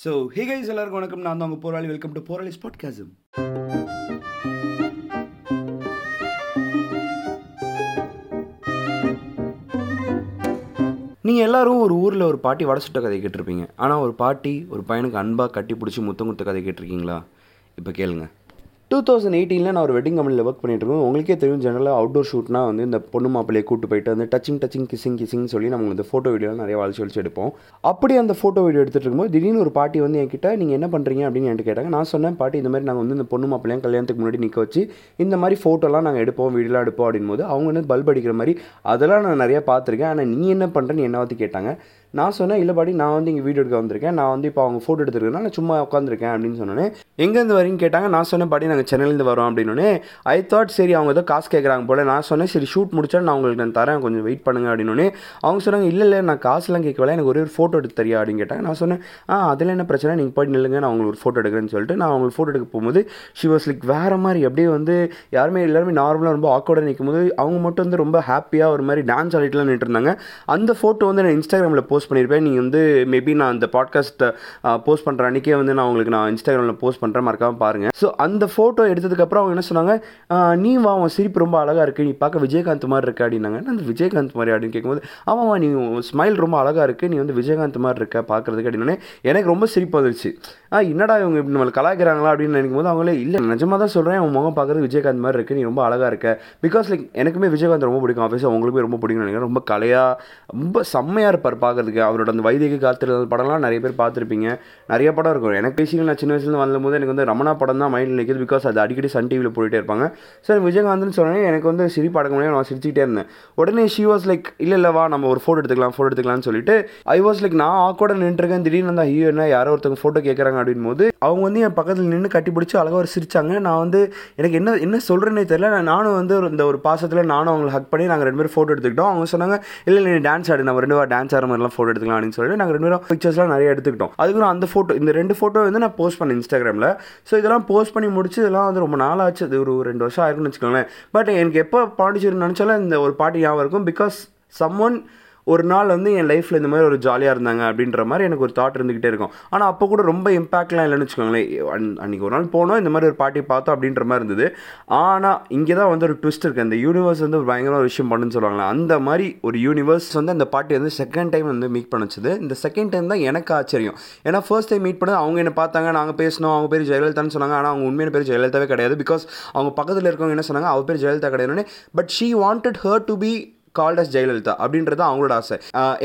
So hey guys எல்லாருக்கும் வணக்கம். நான் தான் உங்கள் போராளி. வெல்கம் டு போராளி ஸ்பாட்காசம் நீங்கள் எல்லாரும் ஒரு ஊரில் ஒரு பாட்டி வட சுட்ட கதை கேட்டிருப்பீங்க. ஆனால் ஒரு பாட்டி ஒரு பையனுக்கு அன்பாக கட்டி பிடிச்சி முத்தம் கொடுத்த கதை கேட்டிருக்கீங்களா? இப்போ கேளுங்கள் டூ தௌசண்ட் எயிட்டீனில் நான் ஒரு வெட்டிங் கம்பெனியில் ஒர்க் பண்ணிட்டுருக்கோம் உங்களுக்கே தெரியும் ஜெனரலாக அவுட்டோர் ஷூட்னா வந்து இந்த பொண்ணு மாப்பிள்ளையை கூட்டு போயிட்டு வந்து டச்சிங் டச்சிங் கிசிங் கிசிங் சொல்லி நம்ம இந்த ஃபோட்டோ வீடியோ நிறைய வளைச்சு வளைச்சு எடுப்போம். அப்படி அந்த ஃபோட்டோ வீடியோ எடுத்துகிட்டு இருக்கும்போது திடீர்னு ஒரு பாட்டி வந்து என்கிட்ட நீங்கள் என்ன பண்ணுறீங்க அப்படின்னு என்கிட்ட கேட்டாங்க. நான் சொன்னேன் பாட்டி இந்த மாதிரி நாங்கள் வந்து இந்த பொண்ணு மாப்பிள்ளையும் கல்யாணத்துக்கு முன்னாடி நிற்க வச்சு இந்த மாதிரி ஃபோட்டோலாம் நாங்கள் எடுப்போம் வீடியோலாம் எடுப்போம் அப்படின்போது அவங்க வந்து பல்ப் அடிக்கிற மாதிரி அதெல்லாம் நான் நிறைய பார்த்துருக்கேன். ஆனால் நீ என்ன பண்ணுறேன்னு என்ன பார்த்து கேட்டாங்க. நான் சொன்னேன் இல்லை பாடி நான் வந்து இங்கே வீடியோ எடுக்க வந்திருக்கேன். நான் வந்து இப்போ அவங்க ஃபோட்டோ எடுத்துருக்கேன் நான் சும்மா உட்காந்துருக்கேன் அப்படின்னு சொன்னேன் எங்கேருந்து வரீங்கன்னு கேட்டாங்க. நான் சொன்ன பாடி நாங்கள் சென்னையிலேருந்து வரோம் அப்படின்னோடனே ஐ தாட் சரி அவங்க ஏதோ காசு கேட்குறாங்க போல. நான் சொன்னேன் சரி ஷூட் முடிச்சா நான் உங்களுக்கு நான் தரேன். கொஞ்சம் வெயிட் பண்ணுங்க அப்படின்னோடனே அவங்க சொன்னாங்க இல்லை இல்லை நான் காசுலாம் கேட்கல எனக்கு ஒரே ஒரு ஃபோட்டோ எடுத்து தரியா அப்படின்னு கேட்டாங்க. நான் சொன்னேன் ஆ அதில் என்ன பிரச்சனை? நீங்கள் போய் நில்லுங்க. நான் உங்களுக்கு ஒரு ஃபோட்டோ எடுக்கிறேன்னு சொல்லிட்டு நான் அவங்களுக்கு ஃபோட்டோ எடுக்க போகும்போது ஷி வாஸ் லைக் வேறு மாதிரி அப்படியே வந்து யாருமே எல்லாருமே நார்மலாக ரொம்ப ஆக்கோர்டாக நிற்கும் போது அவங்க மட்டும் வந்து ரொம்ப ஹாப்பியாக ஒரு மாதிரி டான்ஸ் ஆடிட்டுலாம் நின்றுருந்தாங்க அந்த ஃபோட்டோ வந்து நான் இன்ஸ்டாகிராமில் போஸ்ட் போஸ்ட் பண்ணியிருப்பேன். நீங்கள் வந்து மேபி நான் அந்த பாட்காஸ்ட்டை போஸ்ட் பண்ணுற அன்றைக்கே வந்து நான் உங்களுக்கு நான் இன்ஸ்டாகிராமில் போஸ்ட் பண்ணுறேன் மறக்காமல் பாருங்கள் ஸோ அந்த ஃபோட்டோ எடுத்ததுக்கப்புறம் அவங்க என்ன சொன்னாங்க? நீ வா அவன் சிரிப்பு ரொம்ப அழகாக இருக்குது நீ பார்க்க விஜயகாந்த் மாதிரி இருக்க அப்படின்னாங்க. அந்த விஜயகாந்த் மாதிரி? அப்படின்னு கேட்கும்போது ஆமாம்மா நீ ஸ்மைல் ரொம்ப அழகாக இருக்குது நீ வந்து விஜயகாந்த் மாதிரி இருக்க பார்க்குறதுக்கு அப்படின்னு எனக்கு ரொம்ப சிரிப்பு வந்துருச்சு. ஆ என்னடா இவங்க இப்படி நம்மளை கலாய்க்கிறாங்களா? அப்படின்னு நினைக்கும் போது அவங்களே இல்லை நிஜமாக தான் சொல்கிறேன் அவன் முகம் பார்க்குறது விஜயகாந்த் மாதிரி இருக்குது நீ ரொம்ப அழகாக இருக்க. பிகாஸ் லைக் எனக்குமே விஜயகாந்த் ரொம்ப பிடிக்கும். ஆஃபீஸ் அவங்களுக்குமே ரொம்ப பிடிக்கும் நினைக்கிறேன். ரொம்ப கலையாக ரொம்ப செம்மையாக இருப்பார் பார்க்கறதுக்கு. அவரோட அந்த வைதிக காத்திருந்த படம்லாம் நிறைய பேர் பார்த்துருப்பீங்க. நிறைய படம் இருக்கும். எனக்கு விஷயங்கள் நான் சின்ன வயசுலேருந்து வந்தபோது எனக்கு வந்து ரமணா படம் தான் மைண்டில் நிற்கிது பிகாஸ் அது அடிக்கடி சன் டிவியில் போயிட்டே இருப்பாங்க. சார் விஜயகாந்த்னு சொன்னேன் எனக்கு வந்து சிரிப்பு அடக்க முடியாது நான் சிரிச்சுக்கிட்டே இருந்தேன். உடனே ஷி வாஸ் லைக் இல்லை இல்லை வா நம்ம ஒரு ஃபோட்டோ எடுத்துக்கலாம் ஃபோட்டோ எடுத்துக்கலாம்னு சொல்லிட்டு ஐ வாஸ் லைக் நான் ஆக்கோட நின்றுருக்கேன் திடீர்னு வந்து ஐயோ என்ன? யாரோ ஒருத்தவங்க ஃபோட்டோ கேட்குறாங்க அப்படின் போது அவங்க வந்து என் பக்கத்தில் நின்று கட்டி பிடிச்சி அழகாக ஒரு சிரிச்சாங்க. நான் வந்து எனக்கு என்ன என்ன சொல்கிறேன்னே தெரியல. நான் நானும் வந்து இந்த ஒரு பாசத்தில் நானும் அவங்களை ஹக் பண்ணி நாங்கள் ரெண்டு பேரும் ஃபோட்டோ எடுத்துக்கிட்டோம். அவங்க சொன்னாங்க இல்லை இல்லை நீ டான்ஸ் ஆடு. நம்ம ரெண்டு பேரும் டான்ஸ் ஆடுற மாதிரிலாம் ஃபோட்டோ எடுத்துக்கலாம் அப்படின்னு சொல்லிட்டு நாங்கள் ரெண்டு பேரும் பிக்சர்ஸ்லாம் நிறைய எடுத்துக்கிட்டோம். அதுக்கப்புறம் அந்த ஃபோட்டோ இந்த ரெண்டு ஃபோட்டோ வந்து நான் போஸ்ட் பண்ணேன் இன்ஸ்டாகிராமில் ஸோ இதெல்லாம் போஸ்ட் பண்ணி முடிச்சு இதெல்லாம் வந்து ரொம்ப நாள் ஆச்சு அது ஒரு ரெண்டு வருஷம் ஆயிருக்குன்னு வச்சுக்கோங்களேன். பட் எனக்கு எப்போ பாண்டிச்சேரி நினச்சாலும் இந்த ஒரு பாட்டு ஞாபகம் இருக்கும். பிகாஸ் சம் ஒன் ஒரு நாள் வந்து என் லைஃப்பில் இந்த மாதிரி ஒரு ஜாலியாக இருந்தாங்க அப்படின்ற மாதிரி எனக்கு ஒரு தாட் இருந்துக்கிட்டே இருக்கும். ஆனால் அப்போ கூட ரொம்ப இம்பாக்ட்லாம் இல்லைன்னு வச்சுக்கோங்களேன். அன்- அன்னைக்கு ஒரு நாள் போனோம் இந்த மாதிரி ஒரு பாட்டி பார்த்தோம் அப்படின்ற மாதிரி இருந்தது. ஆனால் இங்கே தான் வந்து ஒரு ட்விஸ்ட் இருக்குது அந்த யூனிவர்ஸ் வந்து ஒரு பயங்கரமான ஒரு விஷயம் பண்ணுன்னு சொல்லுவாங்களே அந்த மாதிரி ஒரு யூனிவர்ஸ் வந்து அந்த பாட்டி வந்து செகண்ட் டைம் வந்து மீட் பண்ண வச்சது இந்த செகண்ட் டைம் தான் எனக்கு ஆச்சரியம். ஏன்னா ஃபர்ஸ்ட் டைம் மீட் பண்ணது அவங்க என்ன பார்த்தாங்க நாங்கள் பேசினோம் அவங்க பேர் ஜெயலலிதான்னு சொன்னாங்க. ஆனால் அவங்க உண்மையான பேர் ஜெயலலிதாவே கிடையாது பிகாஸ் அவங்க பக்கத்தில் இருக்கவங்க என்ன சொன்னாங்க அவள் பேர் ஜெயலலிதா கிடையாதுன்னு. But she wanted her to be called as Jayalalithaa அப்படின்றது அவங்களோட ஆசை.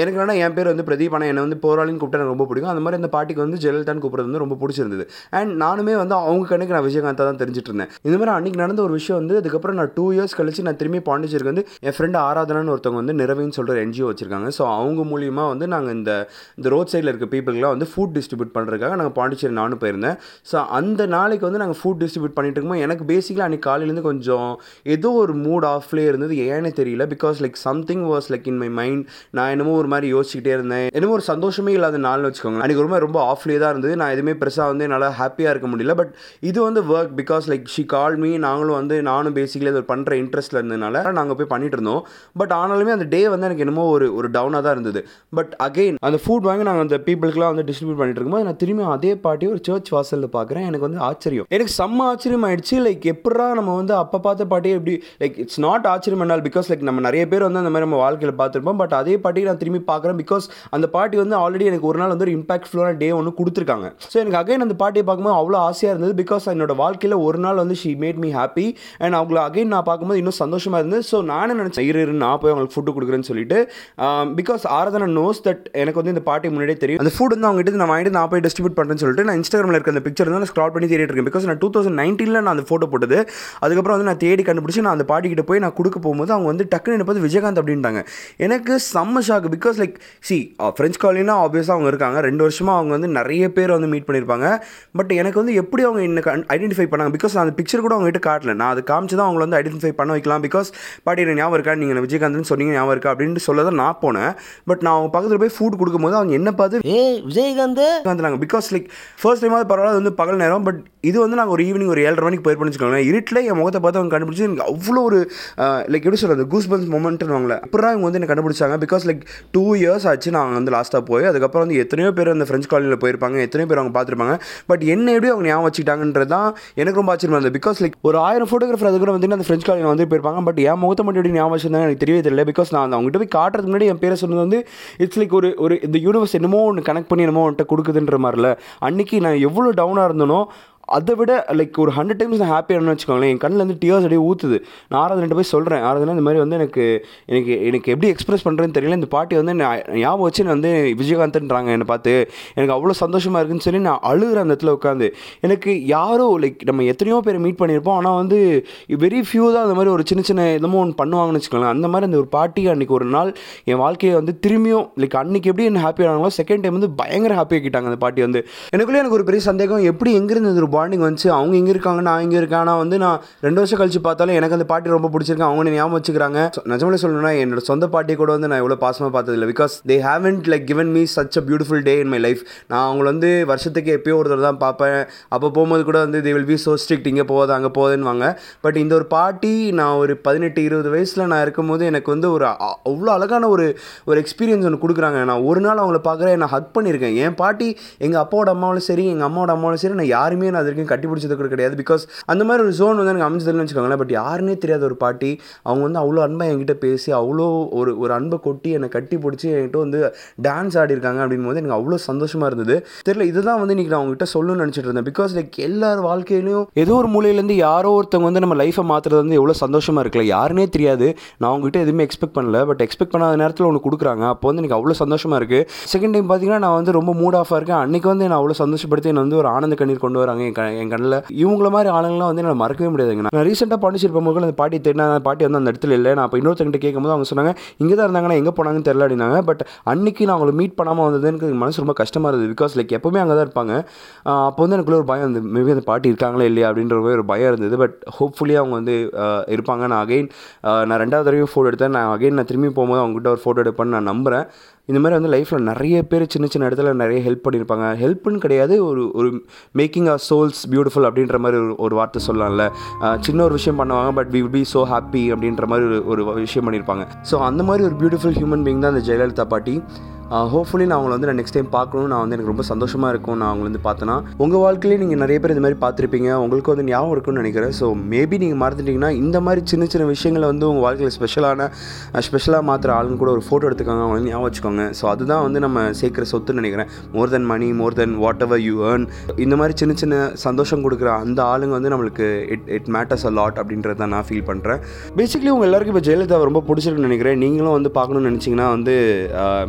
எனக்கு என்னன்னா என் பேர் வந்து பிரதீப் ஆனால் என்னை வந்து போராளின்னு கூப்பிட்டா எனக்கு ரொம்ப பிடிக்கும். அந்த மாதிரி அந்த பாட்டிக்கு வந்து ஜெயலலிதான்னு கூப்பிட்றது வந்து ரொம்ப பிடிச்சிருந்தது. அண்ட் நானுமே வந்து அவங்க கண்ணுக்கு நான் விஜயகாந்தா தான் தெரிஞ்சிட்டு இருந்தேன். இந்த மாதிரி அன்னைக்கு நடந்த ஒரு விஷயம் வந்து அதுக்கப்புறம் நான் டூ இயர்ஸ் கழிச்சு நான் திரும்பி பாண்டிச்சேரிக்கு வந்து என் ஃப்ரெண்டு ஆராதனான்னு ஒருத்தவங்க வந்து நிறவின்னு சொல்கிற என்ஜிஓ வச்சிருக்காங்க. ஸோ அவங்க மூலியமாக வந்து நாங்கள் இந்த இந்த ரோட் சைடில் இருக்க பீப்புளுக்குலாம் வந்து ஃபுட் டிஸ்ட்ரிபியூட் பண்ணுறதுக்காக நாங்கள் பாண்டிச்சேரி நானும் போயிருந்தேன். ஸோ அந்த நாளைக்கு வந்து நாங்கள் ஃபுட் டிஸ்ட்ரிபியூட் பண்ணிட்டு இருக்கும்போது எனக்கு பேசிக்கலாக அன்றைக்கி காலையிலேருந்து கொஞ்சம் ஏதோ ஒரு மூட் ஆஃப்லேயே இருந்தது. ஏன்னு தெரியல. Because like something was like in my mind நான் என்னமோ ஒரு மாதிரி யோசிச்சுக்கிட்டே இருந்தேன். என்னமோ ஒரு சந்தோஷமே இல்லாத நாள்னு வச்சுக்கோங்க அன்றைக்கி ரொம்ப ரொம்ப ஆஃப்லேயே தான் இருந்தது. நான் எதுவுமே பெருசாக வந்து என்னால் ஹாப்பியாக இருக்க முடியல. பட் இது வந்து work because like she call me நாங்களும் வந்து நானும் பேசிக்கலி அது பண்ணுற இன்ட்ரெஸ்ட்டில் இருந்ததுனால நாங்கள் போய் பண்ணிட்டு இருந்தோம். பட் ஆனாலுமே அந்த டே வந்து எனக்கு என்னமோ ஒரு ஒரு டவுனாக தான் இருந்தது. பட் அகைன் அந்த ஃபுட் வாங்கி நாங்கள் அந்த பீப்புளுக்குலாம் வந்து டிஸ்ட்ரிபியூட் பண்ணிட்டு இருக்கும்போது நான் திரும்பி அதே பாட்டி ஒரு சர்ச் வாசலில் பார்க்குறேன் எனக்கு வந்து ஆச்சரியம். எனக்கு செம்ம ஆச்சரியம் ஆயிடுச்சு. லைக் எப்படா நம்ம வந்து அப்போ பார்த்த பாட்டியே எப்படி லைக் இட்ஸ் நாட் ஆச்சரியம் என்னால் பிகாஸ் லைக் நம்ம நிறைய பேர் வந்து அந்த மாதிரி நம்ம வாழ்க்கையில் பார்த்துருப்போம். பட் அதே பாட்டிக்கு நான் திரும்பி பார்க்குறேன் பிகாஸ் அந்த பாட்டி வந்து ஆல்ரெடி எனக்கு ஒரு நாள் வந்து ஒரு இம்பாக்ட்ஃபுல்லான டே ஒன்று கொடுத்துருக்காங்க. ஸோ எனக்கு அகைன் அந்த பாட்டியை பார்க்கும்போது அவ்வளோ ஆசையாக இருந்தது பிகாஸ் என்னோட வாழ்க்கையில் ஒரு நாள் வந்து she made me happy and அவங்கள அகைன் நான் பார்க்கும்போது இன்னும் சந்தோஷமாக இருந்தது. ஸோ நானே நினச்சேன் இரு நான் போய் அவங்களுக்கு ஃபுட்டு கொடுக்குறேன்னு சொல்லிட்டு. Um, because Aradhana knows that எனக்கு வந்து இந்த பாட்டி முன்னாடியே தெரியும். அந்த ஃபுட் வந்து அவங்க கிட்ட நான் வாங்கிட்டு நான் போய் டிஸ்ட்ரிபியூட் பண்ணுறேன்னு சொல்லிட்டு நான் இன்ஸ்டாகிராமில் இருக்க அந்த பிக்சர் வந்து நான் ஸ்க்ரால் பண்ணி தேடிட்டு இருக்கேன். பிகாஸ் நான் டூ தௌசண்ட் நைன்டீனில் நான் அந்த ஃபோட்டோ போட்டது. அதுக்கப்புறம் வந்து நான் தேடி கண்டுபிடிச்சி நான் அந்த பாட்டி கிட்ட போய் நான் கொடுக்க போகும்போது அவங்க வந்து டக்குன்னு என்ன விஜய் விஜயகாந்த் அப்படின்ட்டாங்க. எனக்கு செம்ம ஷாக் பிகாஸ் லைக் சி ஃப்ரெஞ்ச் காலினா ஆப்வியஸாக அவங்க இருக்காங்க. ரெண்டு வருஷமாக அவங்க வந்து நிறைய பேர் வந்து மீட் பண்ணியிருப்பாங்க. பட் எனக்கு வந்து எப்படி அவங்க எனக்கு ஐடென்டிஃபை பண்ணாங்க? பிகாஸ் அந்த பிக்சர் கூட அவங்க கிட்ட காட்டல. நான் அது காமிச்சு தான் அவங்கள வந்து ஐடென்டிஃபை பண்ண வைக்கலாம். பிகாஸ் பாட்டி எனக்கு ஞாபகம் இருக்கா? நீங்கள் விஜயகாந்த்னு சொன்னீங்க ஞாபகம் இருக்கா? அப்படின்னு சொல்ல தான் நான் போனேன். பட் நான் அவங்க பக்கத்தில் போய் ஃபுட் கொடுக்கும்போது அவங்க என்ன பார்த்து விஜயகாந்த்? உட்காந்துறாங்க பிகாஸ் லைக் ஃபர்ஸ்ட் டைமாவது பரவாயில்ல வந்து பகல் நேரம். பட் இது வந்து நாங்கள் ஒரு ஈவினிங் ஒரு ஏழரை மணிக்கு போயிருப்போம்னு வச்சுக்கோங்களேன். இருட்டில் என் முகத்தை பார்த்து அவங்க கண்டுபிடிச்சி எனக்கு அவ்வளோ ஒரு லைக் எப்படி சொல்கிறது கூஸ் பன்ஸ் மொமெண்ட்னு வாங்கல அப்புறம் இவங்க வந்து என்ன கண்டுபிடிச்சாங்க. பிகாஸ் லைக் டூ இயர்ஸ் ஆச்சு நாங்கள் வந்து லாஸ்ட்டாக போய். அதுக்கப்புறம் வந்து எத்தனையோ பேர் அந்த ஃப்ரெண்ட்ஸ் காலனியில் போயிருப்பாங்க. எத்தனையோ பேர் அவங்க பார்த்துருப்பாங்க. பட் என்ன எப்படி அவங்க ஞாபகம் வச்சுக்கிட்டாங்கன்றது தான் எனக்கு ரொம்ப ஆச்சரியமாக இருந்தது. பிகாஸ் லைக் ஒரு ஆயிரம் ஃபோட்டோகிராஃபர் அது கூட வந்து அந்த ஃப்ரெஞ்ச் காலனியில் வந்து போயிருப்பாங்க. பட் என் முகத்தை மட்டும் எப்படி ஞாபகம் வச்சிருந்தாங்க எனக்கு தெரியவே தெரியல. பிகாஸ் நான் அவங்ககிட்ட போய் காட்டுறதுக்கு முன்னாடி என் பேரை சொன்னது வந்து இட்ஸ் லைக் ஒரு ஒரு இந்த யூனிவர்ஸ் என்னமோ ஒன்று கனெக்ட் பண்ணி என்னமோ அவன்கிட்ட கொடுக்குதுன்ற மாதிரில அன்னைக்கு நான் எவ்வளோ டவுனாக இருந்தனோ அதை விட லைக் ஒரு ஹண்ட்ரட் டைம்ஸ் நான் ஹாப்பியானு வச்சுக்கோங்களேன் என் கண்ணில் வந்து டியர்ஸ் அப்படியே ஊற்றுது நான் ஆராதனை போய் சொல்கிறேன் ஆராதனை இந்த மாதிரி வந்து எனக்கு எனக்கு எனக்கு எப்படி எக்ஸ்பிரஸ் பண்ணுறேன்னு தெரியல. இந்த பாட்டி வந்து நான் ஞாபகம் வச்சு நான் வந்து விஜயகாந்த்ன்றாங்க என்னை பார்த்து. எனக்கு அவ்வளோ சந்தோஷமாக இருக்குன்னு சொல்லி நான் அழுகிற அந்த இடத்துல உட்காந்து எனக்கு யாரோ லைக் நம்ம எத்தனையோ பேர் மீட் பண்ணியிருப்போம். ஆனால் வந்து வெரி ஃபியூ தான் அந்த மாதிரி ஒரு சின்ன சின்ன என்னமோ ஒன்று பண்ணுவாங்கன்னு வச்சுக்கோங்களேன். அந்த மாதிரி அந்த ஒரு பாட்டி அன்றைக்கி ஒரு நாள் என் வாழ்க்கையை வந்து திரும்பியும் லைக் அன்றைக்கி எப்படி என்ன ஹாப்பியானாங்களோ செகண்ட் டைம் வந்து பயங்கர ஹாப்பி ஆக்கிட்டாங்க அந்த பாட்டி வந்து. எனக்குள்ளே எனக்கு ஒரு பெரிய சந்தேகம் எப்படி எங்கேருந்து ஒரு பாண்டிங் வந்துச்சு. அவங்க இங்கே இருக்காங்க நான் இங்கே இருக்கேன். ஆனால் வந்து நான் ரெண்டு வருஷம் கழிச்சு பார்த்தாலும் எனக்கு அந்த பாட்டி ரொம்ப பிடிச்சிருக்கு. அவங்க ஞாபகம் வச்சுக்கிறாங்க. நிஜமாலே சொல்லணும்னா என்னோட சொந்த பாட்டி கூட வந்து நான் இவ்வளோ பாசமாக பார்த்ததில்ல. Because they haven't like given me such a beautiful day in my life நான் அவங்கள வந்து வருஷத்துக்கு எப்பயோ ஒரு தடவை தான் பார்ப்பேன். அப்போ போகும்போது கூட வந்து they will be so strict இங்கே போகாது அங்கே போகுதுன்னுவாங்க. பட் இந்த ஒரு பாட்டி நான் ஒரு பதினெட்டு இருபது வயசில் நான் இருக்கும்போது எனக்கு வந்து ஒரு அ- அவ்வளோ அழகான ஒரு ஒரு எக்ஸ்பீரியன்ஸ் ஒன்று கொடுக்குறாங்க. நான் ஒரு நாள் அவங்கள பார்க்குறேன் நான் ஹக் பண்ணியிருக்கேன். என் பாட்டி எங்கள் அப்பாவோட அம்மாவும் சரி எங்கள் அம்மாவோட அம்மாவும் சரி நான் யாருமே நான் அது வரைக்கும் கட்டி பிடிச்சது கூட கிடையாது. பிகாஸ் அந்த மாதிரி ஒரு ஜோன் வந்து எனக்கு அமைஞ்சதுன்னு வச்சுக்கோங்களேன். பட் யாருன்னே தெரியாத ஒரு பாட்டி அவங்க வந்து அவ்வளோ அன்பாக என்கிட்ட பேசி அவ்வளோ ஒரு ஒரு அன்பை கொட்டி என்னை கட்டி பிடிச்சி என்கிட்ட வந்து டான்ஸ் ஆடிருக்காங்க அப்படின் போது எனக்கு அவ்வளோ சந்தோஷமாக இருந்தது. தெரியல இதுதான் வந்து இன்றைக்கி நான் அவங்ககிட்ட சொல்லணும்னு நினச்சிட்டு இருந்தேன். பிகாஸ் லைக் எல்லார் வாழ்க்கையிலையும் ஏதோ ஒரு மூலையிலேருந்து யாரோ ஒருத்தவங்க வந்து நம்ம லைஃப்பை மாற்றுறது வந்து எவ்வளோ சந்தோஷமாக இருக்குல்ல. யாருனே தெரியாது. நான் அவங்ககிட்ட எதுவுமே எக்ஸ்பெக்ட் பண்ணல. பட் எக்ஸ்பெக்ட் பண்ணாத நேரத்தில் ஒன்று கொடுக்குறாங்க. அப்போ வந்து எனக்கு அவ்வளோ சந்தோஷமாக இருக்குது செகண்ட் டைம் பார்த்தீங்கன்னா நான் வந்து ரொம்ப மூட் ஆஃபாக இருக்கேன். அன்றைக்கி வந்து நான் அவ்வளோ சந்தோஷப்படுத்தி என்னை வந்து ஒரு ஆனந்த கண்ணீர் கொண்டு வராங்க என் க- என் கண்ணில். இவங்கள மாதிரி ஆளுங்களாம் வந்து என்னால் மறக்கவே முடியாதுங்க. நான் ரீசெண்டாக பாண்டிச்சேரி போகும்போது அந்த பாட்டி தேடினா அந்த பாட்டி வந்து அந்த இடத்துல இல்லை. நான் அப்போ இன்னொருத்தங்கிட்ட கேட்கும்போது அவங்க சொன்னாங்க இங்கே தான் இருந்தாங்கன்னா எங்கே போனாங்கன்னு தெரியல அப்படின்னாங்க. பட் அன்றைக்கி நான் அவங்கள மீட் பண்ணாமல் வந்தது எனக்கு மனசு ரொம்ப கஷ்டமாக இருந்தது. பிகாஸ் லைக் எப்போவுமே அங்கே தான் இருப்பாங்க அப்போ வந்து எனக்குள்ளே ஒரு பயம் இருந்தது. மேபி அந்த பாட்டி இருக்காங்களா இல்லையா அப்படின்ற ஒரு பயம் இருந்தது. பட் ஹோப்ஃபுல்லி அவங்க வந்து இருப்பாங்க. நான் அகைன் நான் ரெண்டாவது தடவையும் ஃபோட்டோ எடுத்தேன். நான் அகைன் நான் திரும்பி போகும்போது அவங்ககிட்ட ஒரு ஃபோட்டோ எடுப்பேன்னு நான் நம்புகிறேன் இந்த மாதிரி வந்து லைஃப்பில் நிறைய பேர் சின்ன சின்ன இடத்துல நிறைய ஹெல்ப் பண்ணியிருப்பாங்க ஹெல்ப்புன்னு கிடையாது ஒரு ஒரு மேக்கிங் அ சோல்ஸ் பியூட்டிஃபுல் அப்படின்ற மாதிரி ஒரு ஒரு வார்த்தை சொல்லலாம்ல. சின்ன ஒரு விஷயம் பண்ணுவாங்க but we be so happy அப்படின்ற மாதிரி ஒரு ஒரு விஷயம் பண்ணியிருப்பாங்க ஸோ அந்த மாதிரி ஒரு பியூட்டிஃபுல் ஹியூமன் பீங் தான் அந்த ஜெயலலிதா பாட்டி. ஹோப்ஃபுல்லி நான் அவங்கள வந்து நான் நெக்ஸ்ட் டைம் பார்க்கணும் நான் வந்து எனக்கு ரொம்ப சந்தோஷமாக இருக்கும். நான் அவங்கள வந்து பார்த்தேன்னா உங்கள் வாழ்க்கையிலே நீங்கள் நிறைய பேர் இந்த மாதிரி பார்த்துருப்பீங்க. உங்களுக்கு வந்து ஞாபகம் இருக்கும்னு நினைக்கிறேன். ஸோ மேபி நீங்கள் மறந்துட்டீங்கன்னா இந்த மாதிரி சின்ன சின்ன விஷயங்களை வந்து உங்கள் வாழ்க்கையில் ஸ்பெஷலான ஸ்பெஷலாக மாற்றுற ஆளுங்க கூட ஒரு ஃபோட்டோ எடுத்துக்கோங்க. அவங்கள ஞாபகம் வச்சுக்கோங்க. ஸோ அதுதான் வந்து நம்ம சேர்க்குற சொத்துன்னு நினைக்கிறேன். More than money more than whatever you earn இந்த மாதிரி சின்ன சின்ன சந்தோஷம் கொடுக்குற அந்த ஆளுங்க வந்து நம்மளுக்கு it it matters a lot அப்படின்றத தான் நான் ஃபீல் பண்ணுறேன் பேசிக்கலி உங்கள் எல்லாருக்கும் இப்போ ஜெயலலிதா ரொம்ப பிடிச்சிருக்குன்னு நினைக்கிறேன். நீங்களும் வந்து பார்க்கணும்னு நினச்சிங்கன்னா வந்து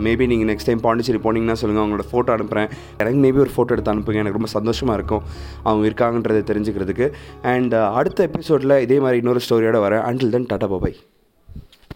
மேபி நீங்கள் நீங்கள் நெக்ஸ்ட் டைம் பாண்டிச்சேரி போனீங்கன்னா சொல்லுங்கள் அவங்களோட ஃபோட்டோ அனுப்புகிறேன் எனக்கு மேபி ஒரு ஃபோட்டோ எடுத்து அனுப்புங்க எனக்கு ரொம்ப சந்தோஷமாக இருக்கும் அவங்க இருக்காங்கன்றதை தெரிஞ்சுக்கிறதுக்கு. அண்ட் uh, அடுத்த எபிசோடில் இதே மாதிரி இன்னொரு ஸ்டோரியோட வரேன். Until then tata பாபாய்